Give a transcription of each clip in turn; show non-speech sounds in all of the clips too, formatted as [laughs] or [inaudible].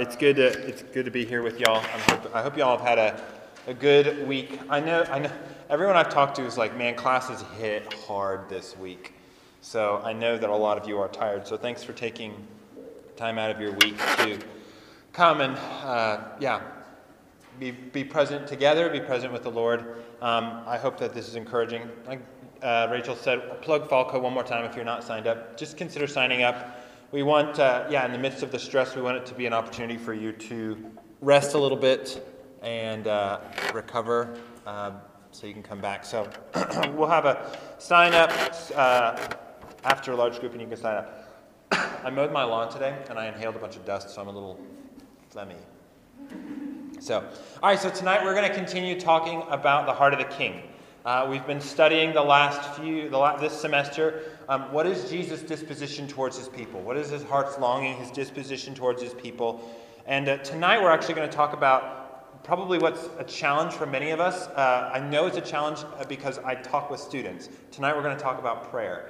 it's good to it's good to be here with y'all. I hope, I hope y'all have had a, a good week. I know I know everyone I've talked to is like, man, classes hit hard this week. So I know that a lot of you are tired. So thanks for taking time out of your week to come and uh, yeah, be be present together, be present with the Lord. Um, I hope that this is encouraging. Like uh, Rachel said, plug Falco one more time if you're not signed up. Just consider signing up we want, uh, yeah, in the midst of the stress, we want it to be an opportunity for you to rest a little bit and uh, recover uh, so you can come back. So [clears throat] we'll have a sign up uh, after a large group and you can sign up. [coughs] I mowed my lawn today and I inhaled a bunch of dust, so I'm a little phlegmy. So, all right, so tonight we're going to continue talking about the heart of the king. Uh, we've been studying the last few, the this semester, um, what is Jesus' disposition towards his people? What is his heart's longing, his disposition towards his people? And uh, tonight we're actually going to talk about probably what's a challenge for many of us. Uh, I know it's a challenge uh, because I talk with students. Tonight we're going to talk about prayer.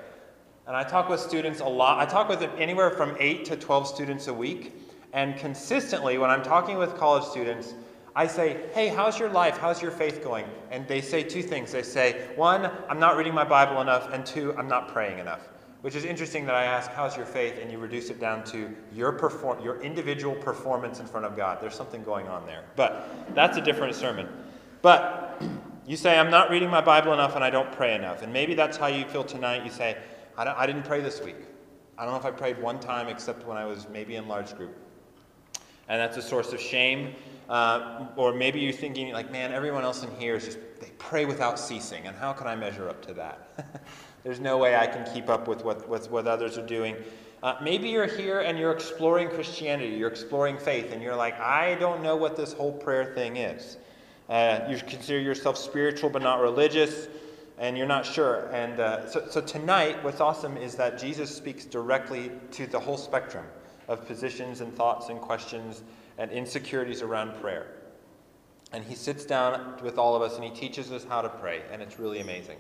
And I talk with students a lot. I talk with anywhere from 8 to 12 students a week. And consistently, when I'm talking with college students, I say, hey, how's your life? How's your faith going? And they say two things. They say, one, I'm not reading my Bible enough, and two, I'm not praying enough. Which is interesting that I ask, how's your faith? And you reduce it down to your, perform- your individual performance in front of God. There's something going on there. But that's a different sermon. But you say, I'm not reading my Bible enough and I don't pray enough. And maybe that's how you feel tonight. You say, I, I didn't pray this week. I don't know if I prayed one time except when I was maybe in large group. And that's a source of shame uh, or maybe you're thinking, like, man, everyone else in here is just, they pray without ceasing. And how can I measure up to that? [laughs] There's no way I can keep up with what, with what others are doing. Uh, maybe you're here and you're exploring Christianity, you're exploring faith, and you're like, I don't know what this whole prayer thing is. Uh, you consider yourself spiritual but not religious, and you're not sure. And uh, so, so tonight, what's awesome is that Jesus speaks directly to the whole spectrum of positions and thoughts and questions and insecurities around prayer. And he sits down with all of us and he teaches us how to pray, and it's really amazing.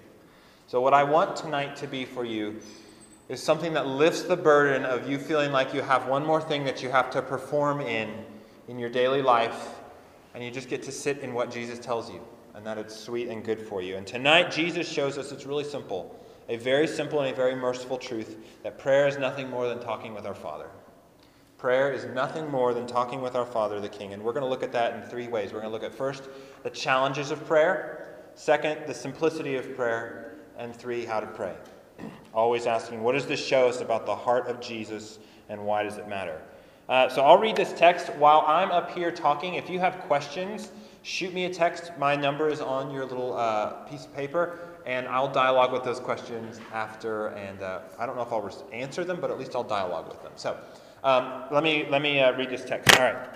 So, what I want tonight to be for you is something that lifts the burden of you feeling like you have one more thing that you have to perform in in your daily life, and you just get to sit in what Jesus tells you, and that it's sweet and good for you. And tonight, Jesus shows us it's really simple a very simple and a very merciful truth that prayer is nothing more than talking with our Father. Prayer is nothing more than talking with our Father, the King. And we're going to look at that in three ways. We're going to look at first, the challenges of prayer, second, the simplicity of prayer, and three, how to pray. [clears throat] Always asking, what does this show us about the heart of Jesus and why does it matter? Uh, so I'll read this text while I'm up here talking. If you have questions, shoot me a text. My number is on your little uh, piece of paper, and I'll dialogue with those questions after. And uh, I don't know if I'll answer them, but at least I'll dialogue with them. So. Um, let me, let me uh, read this text. All right.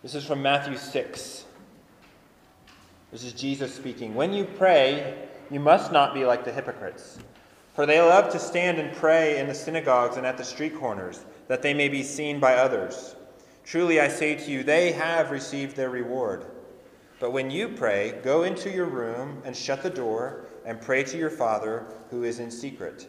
This is from Matthew 6. This is Jesus speaking. When you pray, you must not be like the hypocrites, for they love to stand and pray in the synagogues and at the street corners, that they may be seen by others. Truly, I say to you, they have received their reward. But when you pray, go into your room and shut the door and pray to your Father who is in secret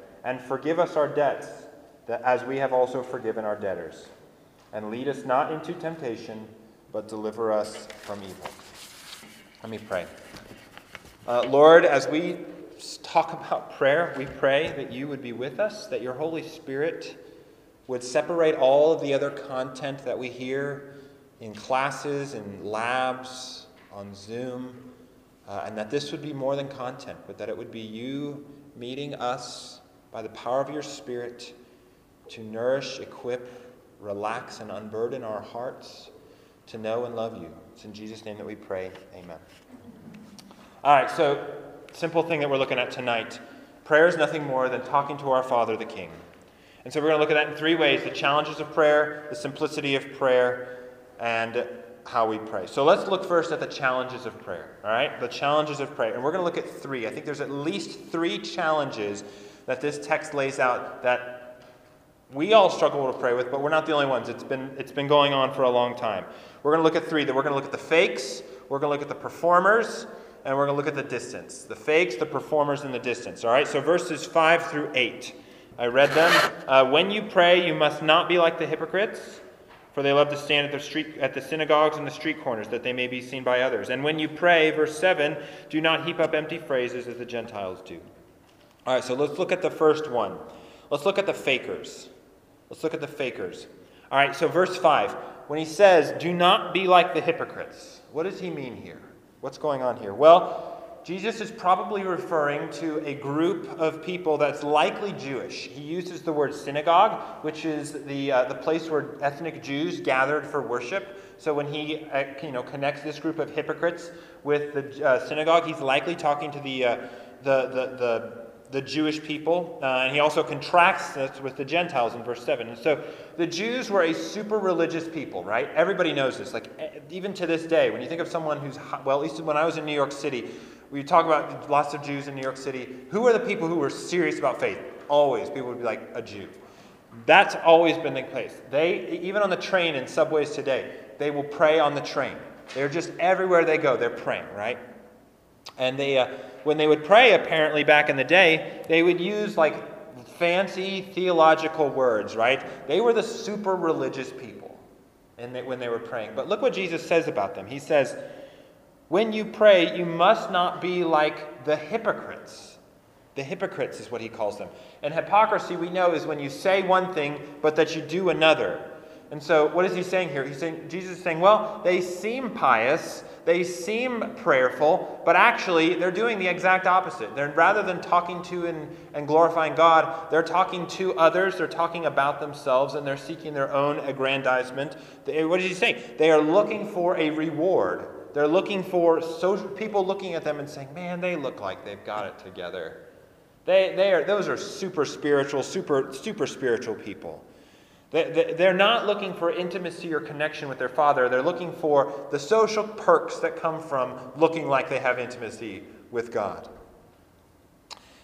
and forgive us our debts, that as we have also forgiven our debtors. And lead us not into temptation, but deliver us from evil. Let me pray. Uh, Lord, as we talk about prayer, we pray that you would be with us, that your Holy Spirit would separate all of the other content that we hear in classes, in labs, on Zoom, uh, and that this would be more than content, but that it would be you meeting us by the power of your Spirit to nourish, equip, relax, and unburden our hearts to know and love you. It's in Jesus' name that we pray. Amen. All right, so simple thing that we're looking at tonight prayer is nothing more than talking to our Father the King. And so we're going to look at that in three ways the challenges of prayer, the simplicity of prayer, and how we pray. So let's look first at the challenges of prayer, all right? The challenges of prayer. And we're going to look at three. I think there's at least three challenges that this text lays out that we all struggle to pray with, but we're not the only ones. It's been, it's been going on for a long time. We're going to look at three. That we're going to look at the fakes, we're going to look at the performers, and we're going to look at the distance. The fakes, the performers, and the distance. All right? So verses 5 through 8. I read them. Uh, when you pray, you must not be like the hypocrites, for they love to stand at the, street, at the synagogues and the street corners, that they may be seen by others. And when you pray, verse 7, do not heap up empty phrases as the Gentiles do. All right, so let's look at the first one. Let's look at the fakers. Let's look at the fakers. All right, so verse 5, when he says, do not be like the hypocrites, what does he mean here? What's going on here? Well, Jesus is probably referring to a group of people that's likely Jewish. He uses the word synagogue, which is the, uh, the place where ethnic Jews gathered for worship. So when he uh, you know, connects this group of hypocrites with the uh, synagogue, he's likely talking to the, uh, the, the, the the Jewish people, uh, and he also contracts this with the Gentiles in verse 7. And so the Jews were a super religious people, right? Everybody knows this. Like, even to this day, when you think of someone who's, well, at least when I was in New York City, we talk about lots of Jews in New York City. Who are the people who were serious about faith? Always. People would be like, a Jew. That's always been the case. They, even on the train and subways today, they will pray on the train. They're just everywhere they go, they're praying, right? And they, uh, when they would pray, apparently back in the day, they would use like fancy theological words, right? They were the super religious people and when they were praying. But look what Jesus says about them. He says, When you pray, you must not be like the hypocrites. The hypocrites is what he calls them. And hypocrisy, we know, is when you say one thing, but that you do another. And so, what is he saying here? He's saying, Jesus is saying, well, they seem pious, they seem prayerful, but actually they're doing the exact opposite. They're rather than talking to and, and glorifying God, they're talking to others, they're talking about themselves, and they're seeking their own aggrandizement. They, what does he say? They are looking for a reward. They're looking for social, people looking at them and saying, man, they look like they've got it together. They, they are, those are super spiritual, super, super spiritual people. They're not looking for intimacy or connection with their father. They're looking for the social perks that come from looking like they have intimacy with God.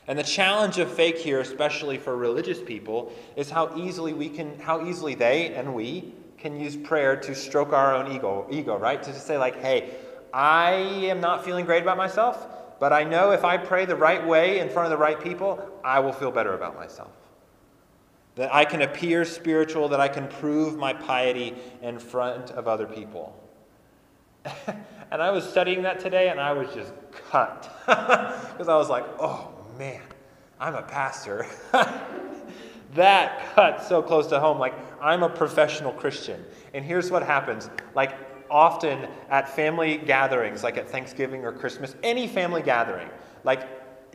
And the challenge of fake here, especially for religious people, is how easily we can, how easily they and we can use prayer to stroke our own ego, ego, right? To just say, like, hey, I am not feeling great about myself, but I know if I pray the right way in front of the right people, I will feel better about myself that I can appear spiritual, that I can prove my piety in front of other people. [laughs] and I was studying that today and I was just cut [laughs] because I was like, oh man, I'm a pastor. [laughs] that cut so close to home. Like, I'm a professional Christian. And here's what happens like, often at family gatherings, like at Thanksgiving or Christmas, any family gathering, like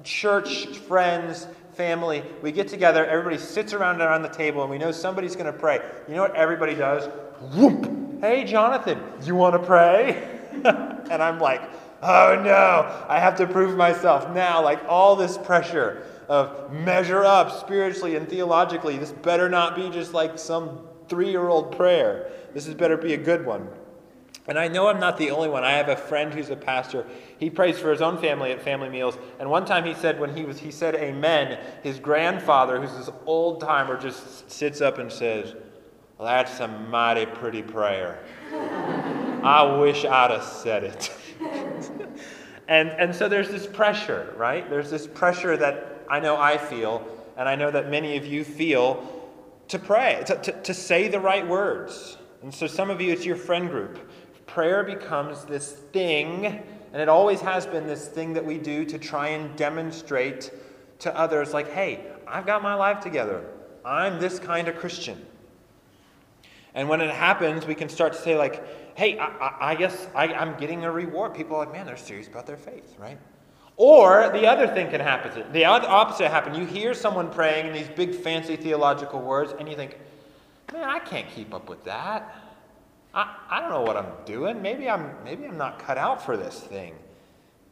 church, friends, family, we get together, everybody sits around around the table, and we know somebody's going to pray. You know what everybody does? Whoop! Hey, Jonathan, you want to pray? [laughs] and I'm like, oh no, I have to prove myself now. Like all this pressure of measure up spiritually and theologically. This better not be just like some three year old prayer. This is better be a good one. And I know I'm not the only one. I have a friend who's a pastor. He prays for his own family at family meals. And one time he said, when he was, he said amen, his grandfather, who's this old timer, just sits up and says, well, that's a mighty pretty prayer. I wish I'd have said it. [laughs] and, and so there's this pressure, right? There's this pressure that I know I feel, and I know that many of you feel to pray, to, to, to say the right words. And so some of you, it's your friend group prayer becomes this thing, and it always has been this thing that we do to try and demonstrate to others, like, hey, I've got my life together. I'm this kind of Christian. And when it happens, we can start to say, like, hey, I, I, I guess I, I'm getting a reward. People are like, man, they're serious about their faith, right? Or the other thing can happen. The opposite happen. You hear someone praying in these big, fancy theological words, and you think, man, I can't keep up with that. I, I don't know what I'm doing. Maybe I'm, maybe I'm not cut out for this thing.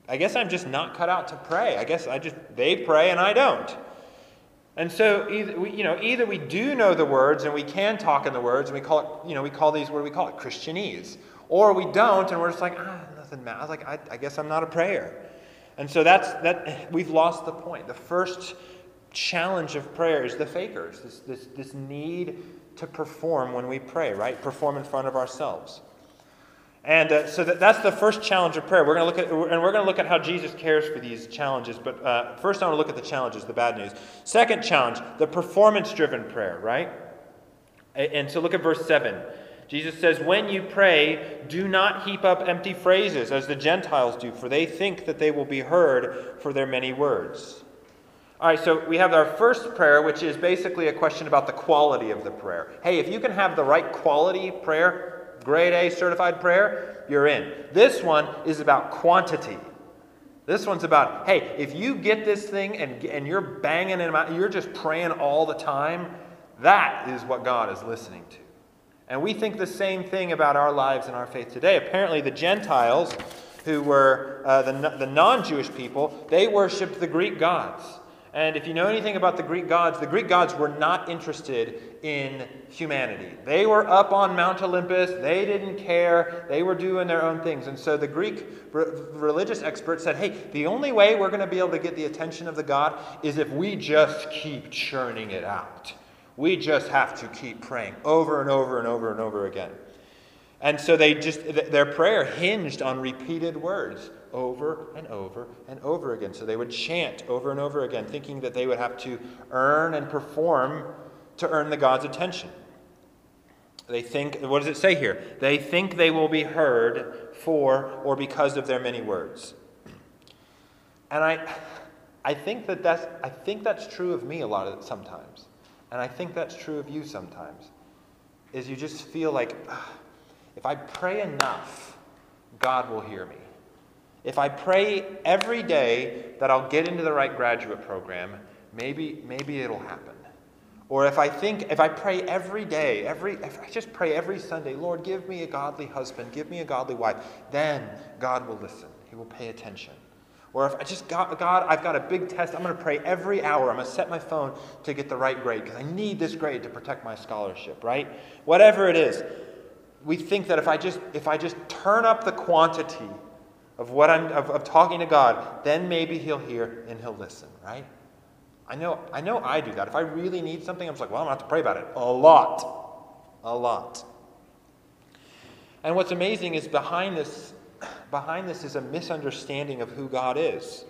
I guess I'm just not cut out to pray. I guess I just, they pray and I don't. And so, either we, you know, either we do know the words and we can talk in the words, and we call it, you know, we call these, what do we call it, Christianese, or we don't, and we're just like, ah, nothing matters. Like, I, I guess I'm not a prayer. And so that's that. We've lost the point. The first challenge of prayer is the fakers. This this this need to perform when we pray, right? Perform in front of ourselves. And uh, so that, that's the first challenge of prayer. We're going to look at, and we're going to look at how Jesus cares for these challenges. But uh, first, I want to look at the challenges, the bad news. Second challenge, the performance-driven prayer, right? And so look at verse seven. Jesus says, "When you pray, do not heap up empty phrases as the Gentiles do, for they think that they will be heard for their many words." All right, so we have our first prayer, which is basically a question about the quality of the prayer. Hey, if you can have the right quality prayer, grade A certified prayer, you're in. This one is about quantity. This one's about, hey, if you get this thing and, and you're banging it out, you're just praying all the time, that is what God is listening to. And we think the same thing about our lives and our faith today. Apparently, the Gentiles, who were uh, the, the non Jewish people, they worshiped the Greek gods. And if you know anything about the Greek gods, the Greek gods were not interested in humanity. They were up on Mount Olympus. They didn't care. They were doing their own things. And so the Greek re- religious experts said, hey, the only way we're going to be able to get the attention of the God is if we just keep churning it out. We just have to keep praying over and over and over and over again. And so they just their prayer hinged on repeated words over and over and over again. So they would chant over and over again, thinking that they would have to earn and perform to earn the God's attention. They think, what does it say here? They think they will be heard for or because of their many words. And I, I think that that's, I think that's true of me a lot of sometimes. And I think that's true of you sometimes. Is you just feel like, if I pray enough, God will hear me. If I pray every day that I'll get into the right graduate program, maybe, maybe it'll happen. Or if I think, if I pray every day, every, if I just pray every Sunday, Lord, give me a godly husband, give me a godly wife, then God will listen. He will pay attention. Or if I just, God, God I've got a big test, I'm going to pray every hour. I'm going to set my phone to get the right grade because I need this grade to protect my scholarship, right? Whatever it is, we think that if I just, if I just turn up the quantity of what I'm of, of talking to God, then maybe He'll hear and He'll listen, right? I know, I know I do that. If I really need something, I'm just like, well, I'm to have to pray about it a lot. A lot. And what's amazing is behind this, [clears throat] behind this is a misunderstanding of who God is.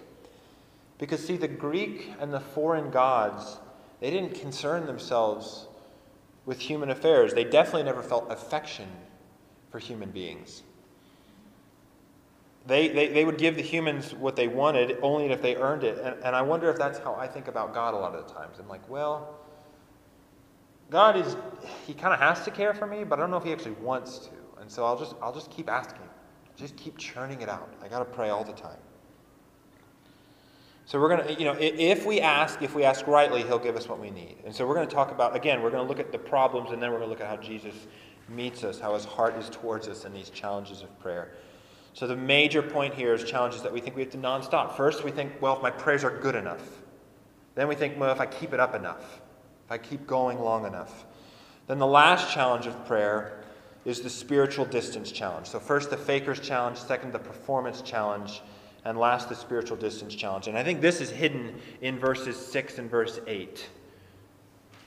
Because, see, the Greek and the foreign gods, they didn't concern themselves with human affairs. They definitely never felt affection for human beings. They, they, they would give the humans what they wanted only if they earned it. And, and I wonder if that's how I think about God a lot of the times. I'm like, well, God is, he kind of has to care for me, but I don't know if he actually wants to. And so I'll just, I'll just keep asking. Just keep churning it out. I got to pray all the time. So we're going to, you know, if we ask, if we ask rightly, he'll give us what we need. And so we're going to talk about, again, we're going to look at the problems and then we're going to look at how Jesus meets us, how his heart is towards us in these challenges of prayer. So the major point here is challenges that we think we have to nonstop. First, we think, well, if my prayers are good enough. Then we think, well, if I keep it up enough, if I keep going long enough. Then the last challenge of prayer is the spiritual distance challenge. So first the faker's challenge, second the performance challenge, and last the spiritual distance challenge. And I think this is hidden in verses 6 and verse 8.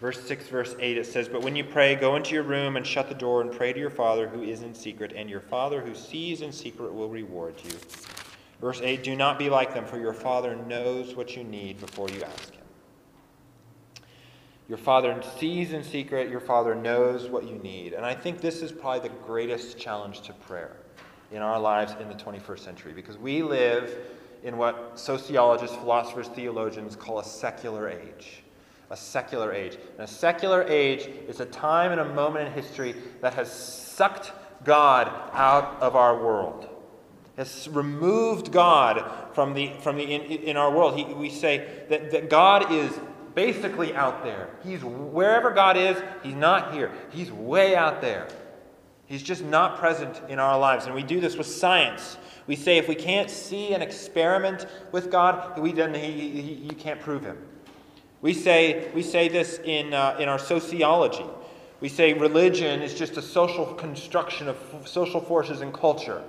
Verse 6, verse 8, it says, But when you pray, go into your room and shut the door and pray to your Father who is in secret, and your Father who sees in secret will reward you. Verse 8, Do not be like them, for your Father knows what you need before you ask Him. Your Father sees in secret, your Father knows what you need. And I think this is probably the greatest challenge to prayer in our lives in the 21st century because we live in what sociologists, philosophers, theologians call a secular age a secular age. And a secular age is a time and a moment in history that has sucked God out of our world. Has removed God from the from the in, in our world. He, we say that, that God is basically out there. He's wherever God is, he's not here. He's way out there. He's just not present in our lives. And we do this with science. We say if we can't see an experiment with God, we then he, he, you can't prove him. We say, we say this in, uh, in our sociology. We say religion is just a social construction of social forces and culture.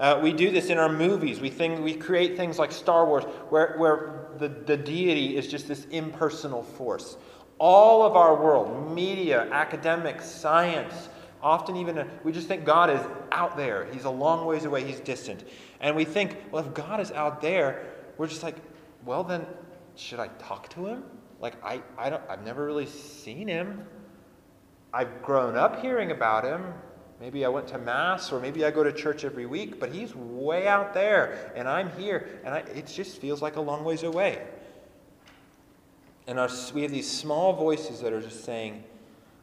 Uh, we do this in our movies. We, think, we create things like Star Wars, where, where the, the deity is just this impersonal force. All of our world, media, academics, science, often even, we just think God is out there. He's a long ways away, He's distant. And we think, well, if God is out there, we're just like, well, then should I talk to Him? Like, I, I don't, I've never really seen Him. I've grown up hearing about Him. Maybe I went to Mass or maybe I go to church every week, but he's way out there and I'm here and I, it just feels like a long ways away. And our, we have these small voices that are just saying,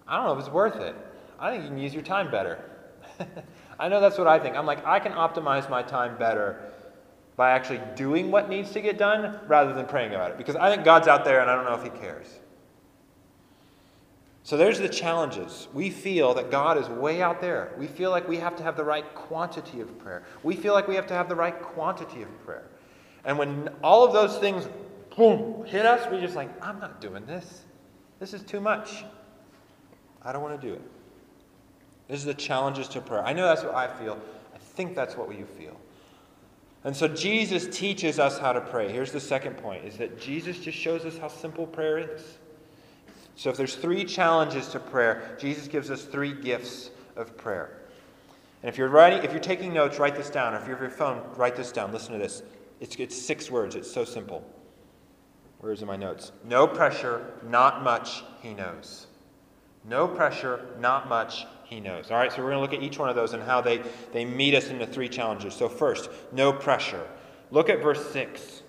I don't know if it's worth it. I think you can use your time better. [laughs] I know that's what I think. I'm like, I can optimize my time better by actually doing what needs to get done rather than praying about it. Because I think God's out there and I don't know if He cares. So there's the challenges. We feel that God is way out there. We feel like we have to have the right quantity of prayer. We feel like we have to have the right quantity of prayer. And when all of those things boom hit us, we're just like, I'm not doing this. This is too much. I don't want to do it. This is the challenges to prayer. I know that's what I feel. I think that's what you feel. And so Jesus teaches us how to pray. Here's the second point is that Jesus just shows us how simple prayer is. So if there's three challenges to prayer, Jesus gives us three gifts of prayer. And if you're writing, if you're taking notes, write this down. Or if you have your phone, write this down. Listen to this. It's, it's six words. It's so simple. Where's in my notes? No pressure, not much, he knows. No pressure, not much, he knows. All right, so we're going to look at each one of those and how they, they meet us into three challenges. So, first, no pressure. Look at verse 6.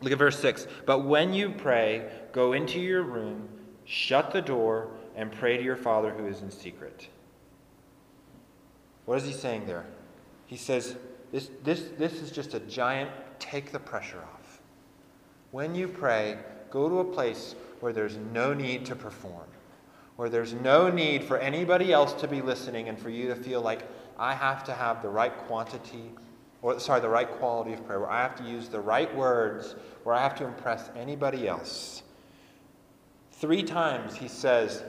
Look at verse 6. But when you pray, go into your room Shut the door and pray to your Father who is in secret. What is he saying there? He says, this, this, this is just a giant take the pressure off. When you pray, go to a place where there's no need to perform, where there's no need for anybody else to be listening and for you to feel like I have to have the right quantity, or sorry, the right quality of prayer, where I have to use the right words, where I have to impress anybody else. Three times he says,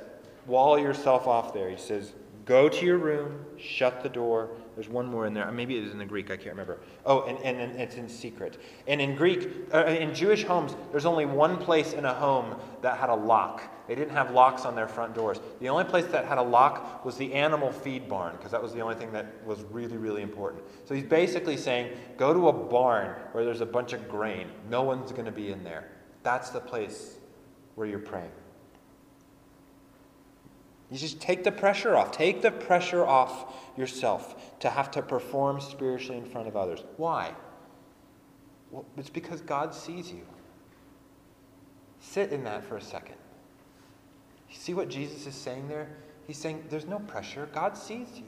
wall yourself off there. He says, go to your room, shut the door. There's one more in there. Maybe it is in the Greek. I can't remember. Oh, and, and, and it's in secret. And in Greek, uh, in Jewish homes, there's only one place in a home that had a lock. They didn't have locks on their front doors. The only place that had a lock was the animal feed barn, because that was the only thing that was really, really important. So he's basically saying, go to a barn where there's a bunch of grain. No one's going to be in there. That's the place where you're praying. You just take the pressure off. Take the pressure off yourself to have to perform spiritually in front of others. Why? Well, it's because God sees you. Sit in that for a second. You see what Jesus is saying there? He's saying there's no pressure. God sees you.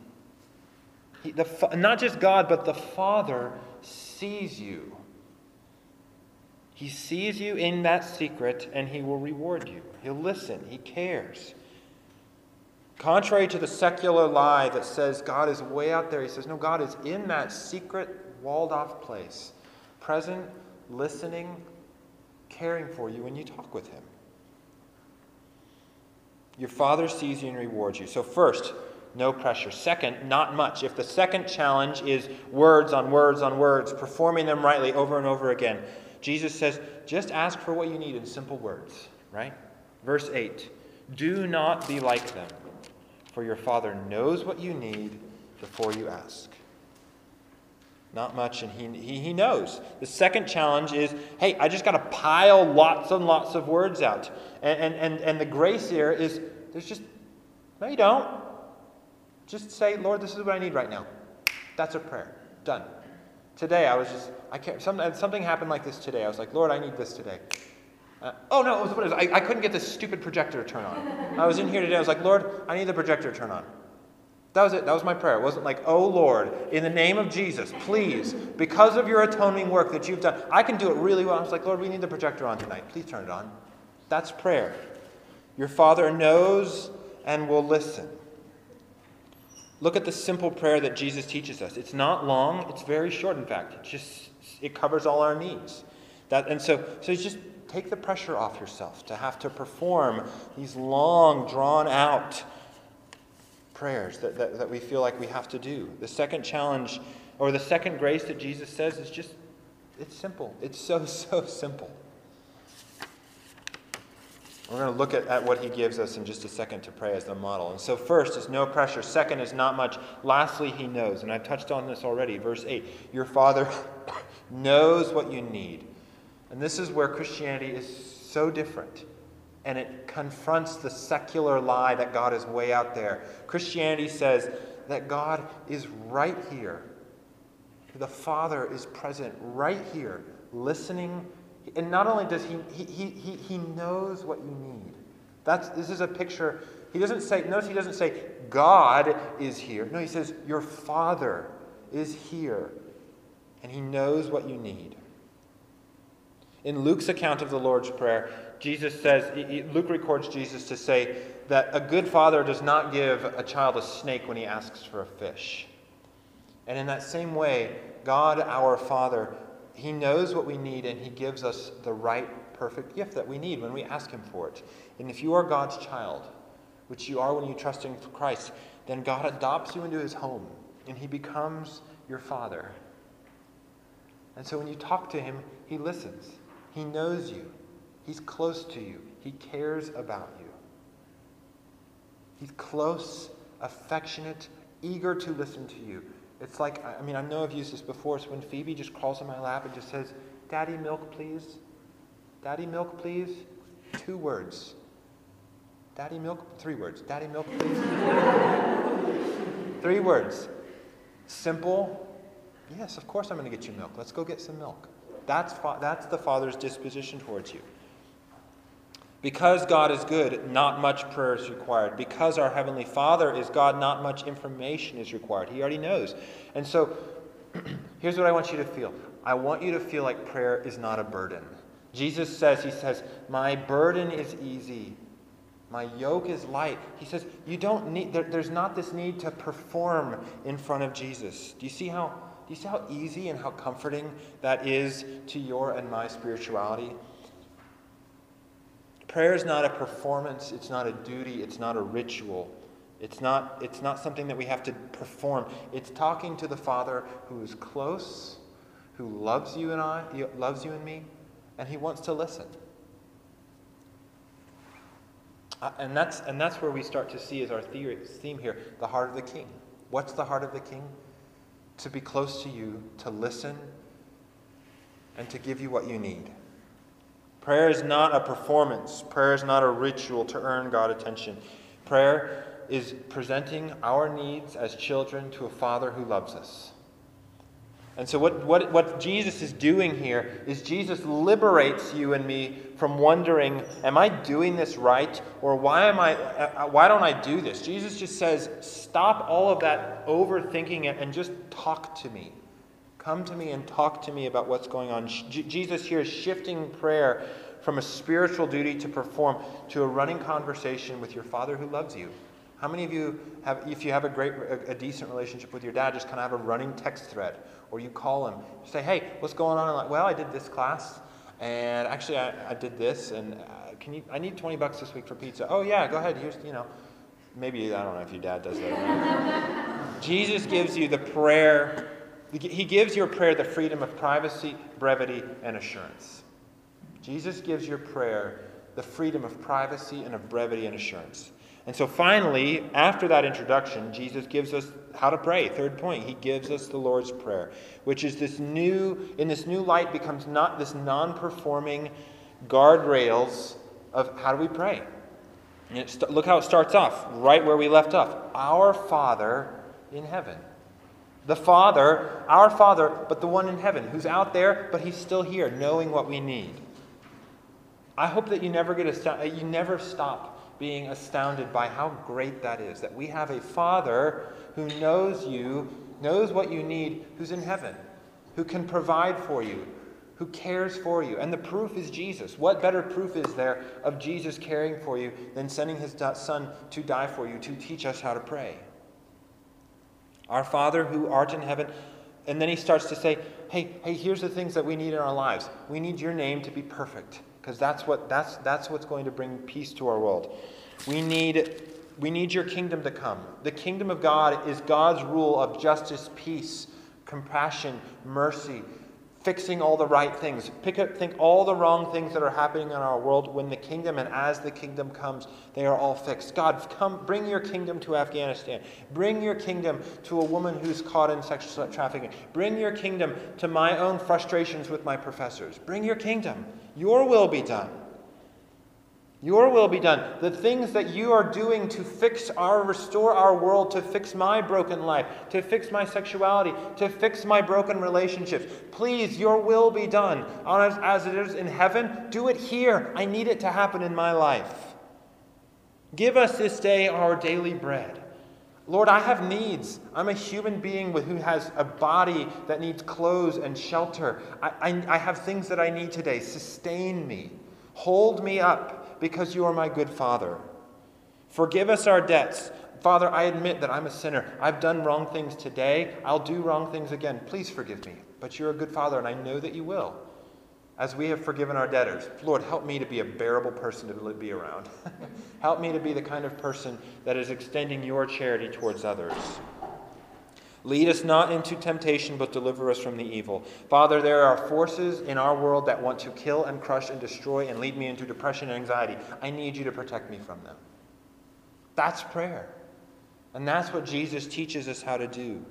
He, the, not just God, but the Father sees you. He sees you in that secret and he will reward you. He'll listen. He cares. Contrary to the secular lie that says God is way out there, he says, no, God is in that secret, walled off place, present, listening, caring for you when you talk with him. Your Father sees you and rewards you. So, first, no pressure. Second, not much. If the second challenge is words on words on words, performing them rightly over and over again, Jesus says, just ask for what you need in simple words, right? Verse 8 Do not be like them for your Father knows what you need before you ask. Not much, and he, he, he knows. The second challenge is hey, I just got to pile lots and lots of words out. And, and, and, and the grace here is there's just, no, you don't. Just say, Lord, this is what I need right now. That's a prayer. Done. Today, I was just, I can't, some, something happened like this today. I was like, Lord, I need this today. Uh, oh no, it was what it was. I, I couldn't get this stupid projector to turn on. [laughs] I was in here today. I was like, Lord, I need the projector to turn on. That was it. That was my prayer. It wasn't like, oh Lord, in the name of Jesus, please, because of your atoning work that you've done, I can do it really well. I was like, Lord, we need the projector on tonight. Please turn it on. That's prayer. Your Father knows and will listen. Look at the simple prayer that Jesus teaches us. It's not long, it's very short, in fact. It just it covers all our needs. That, and so, so it's just take the pressure off yourself to have to perform these long, drawn out prayers that, that, that we feel like we have to do. The second challenge, or the second grace that Jesus says, is just, it's simple. It's so, [laughs] so simple. We're going to look at, at what he gives us in just a second to pray as the model. And so, first is no pressure. Second is not much. Lastly, he knows. And I've touched on this already. Verse 8 Your Father [laughs] knows what you need. And this is where Christianity is so different. And it confronts the secular lie that God is way out there. Christianity says that God is right here. The Father is present right here, listening and not only does he, he, he, he knows what you need. That's, this is a picture. He doesn't say, notice he doesn't say, God is here. No, he says, Your Father is here, and he knows what you need. In Luke's account of the Lord's Prayer, Jesus says, Luke records Jesus to say that a good father does not give a child a snake when he asks for a fish. And in that same way, God, our Father, he knows what we need and He gives us the right, perfect gift that we need when we ask Him for it. And if you are God's child, which you are when you trust in Christ, then God adopts you into His home and He becomes your Father. And so when you talk to Him, He listens, He knows you, He's close to you, He cares about you. He's close, affectionate, eager to listen to you. It's like, I mean, I know I've used this before. It's when Phoebe just crawls in my lap and just says, Daddy, milk, please. Daddy, milk, please. Two words. Daddy, milk, three words. Daddy, milk, please. [laughs] three words. Simple. Yes, of course I'm going to get you milk. Let's go get some milk. That's, that's the Father's disposition towards you. Because God is good, not much prayer is required. Because our Heavenly Father is God, not much information is required. He already knows. And so, [clears throat] here's what I want you to feel I want you to feel like prayer is not a burden. Jesus says, He says, My burden is easy. My yoke is light. He says, You don't need, there, there's not this need to perform in front of Jesus. Do you see how? Do you see how easy and how comforting that is to your and my spirituality? Prayer is not a performance, it's not a duty, it's not a ritual. It's not, it's not something that we have to perform. It's talking to the Father who is close, who loves you and I, loves you and me, and he wants to listen. Uh, and, that's, and that's where we start to see as our theory, theme here the heart of the king. What's the heart of the king? To be close to you, to listen, and to give you what you need. Prayer is not a performance, prayer is not a ritual to earn God attention. Prayer is presenting our needs as children to a Father who loves us. And so, what, what, what Jesus is doing here is Jesus liberates you and me from wondering, Am I doing this right? Or why, am I, uh, why don't I do this? Jesus just says, Stop all of that overthinking and just talk to me. Come to me and talk to me about what's going on. J- Jesus here is shifting prayer from a spiritual duty to perform to a running conversation with your Father who loves you. How many of you have, if you have a great, a decent relationship with your dad, just kind of have a running text thread, or you call him, say, "Hey, what's going on?" And like, "Well, I did this class, and actually, I, I did this, and uh, can you? I need twenty bucks this week for pizza. Oh yeah, go ahead. Here's, you know, maybe I don't know if your dad does that. [laughs] Jesus gives you the prayer he gives your prayer the freedom of privacy, brevity, and assurance. Jesus gives your prayer the freedom of privacy and of brevity and assurance. And so finally, after that introduction, Jesus gives us how to pray. Third point, he gives us the Lord's Prayer, which is this new, in this new light, becomes not this non performing guardrails of how do we pray. look how it starts off, right where we left off. Our Father in heaven. The Father, our Father, but the one in heaven, who's out there, but he's still here, knowing what we need. I hope that you never get astounded, you never stop being astounded by how great that is. That we have a Father who knows you, knows what you need, who's in heaven, who can provide for you, who cares for you. And the proof is Jesus. What better proof is there of Jesus caring for you than sending his son to die for you, to teach us how to pray? Our Father who art in heaven. And then he starts to say, hey, hey, here's the things that we need in our lives. We need your name to be perfect. Because that's, what, that's, that's what's going to bring peace to our world. We need, we need your kingdom to come. The kingdom of God is God's rule of justice, peace, compassion, mercy, fixing all the right things. Pick up, think all the wrong things that are happening in our world when the kingdom and as the kingdom comes, they are all fixed. God, come, bring your kingdom to Afghanistan. Bring your kingdom to a woman who's caught in sexual trafficking. Bring your kingdom to my own frustrations with my professors. Bring your kingdom. Your will be done. Your will be done. The things that you are doing to fix our, restore our world, to fix my broken life, to fix my sexuality, to fix my broken relationships. Please, your will be done. As, it is in heaven, do it here. I need it to happen in my life. Give us this day our daily bread. Lord, I have needs. I'm a human being with, who has a body that needs clothes and shelter. I, I, I have things that I need today. Sustain me. Hold me up because you are my good Father. Forgive us our debts. Father, I admit that I'm a sinner. I've done wrong things today. I'll do wrong things again. Please forgive me. But you're a good Father, and I know that you will. As we have forgiven our debtors, Lord, help me to be a bearable person to be around. [laughs] help me to be the kind of person that is extending your charity towards others. Lead us not into temptation, but deliver us from the evil. Father, there are forces in our world that want to kill and crush and destroy and lead me into depression and anxiety. I need you to protect me from them. That's prayer. And that's what Jesus teaches us how to do.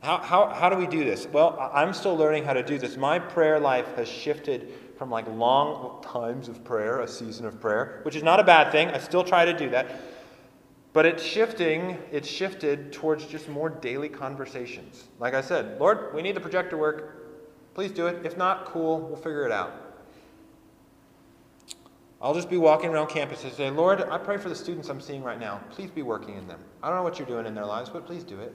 How, how, how do we do this? Well, I'm still learning how to do this. My prayer life has shifted from like long times of prayer, a season of prayer, which is not a bad thing. I still try to do that but it's shifting, it's shifted towards just more daily conversations. Like I said, Lord, we need the projector work. Please do it. If not, cool, we'll figure it out. I'll just be walking around campus and say, Lord, I pray for the students I'm seeing right now. Please be working in them. I don't know what you're doing in their lives, but please do it.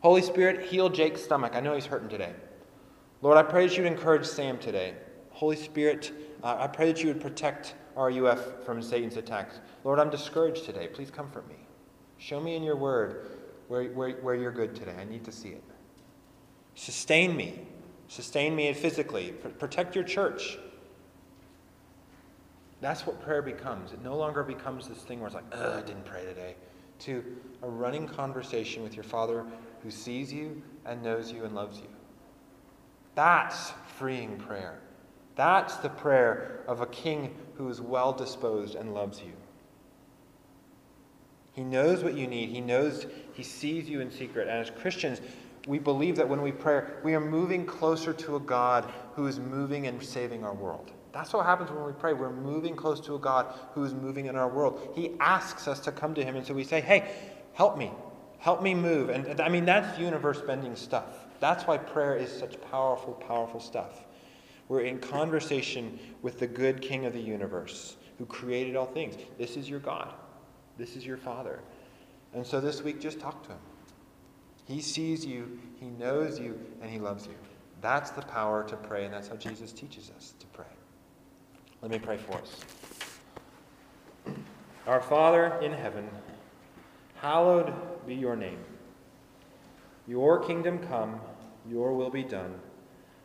Holy Spirit, heal Jake's stomach. I know he's hurting today. Lord, I pray that you would encourage Sam today. Holy Spirit, uh, I pray that you would protect RUF from Satan's attacks. Lord, I'm discouraged today. Please comfort me. Show me in your word where, where, where you're good today. I need to see it. Sustain me. Sustain me physically. Protect your church. That's what prayer becomes. It no longer becomes this thing where it's like, I didn't pray today. To a running conversation with your Father who sees you and knows you and loves you. That's freeing prayer. That's the prayer of a king who is well disposed and loves you. He knows what you need. He knows, He sees you in secret. And as Christians, we believe that when we pray, we are moving closer to a God who is moving and saving our world. That's what happens when we pray. We're moving close to a God who is moving in our world. He asks us to come to Him, and so we say, Hey, help me. Help me move. And I mean, that's universe bending stuff. That's why prayer is such powerful, powerful stuff. We're in conversation with the good King of the universe who created all things. This is your God. This is your Father. And so this week, just talk to him. He sees you, he knows you, and he loves you. That's the power to pray, and that's how Jesus teaches us to pray. Let me pray for us. Our Father in heaven, hallowed be your name. Your kingdom come, your will be done,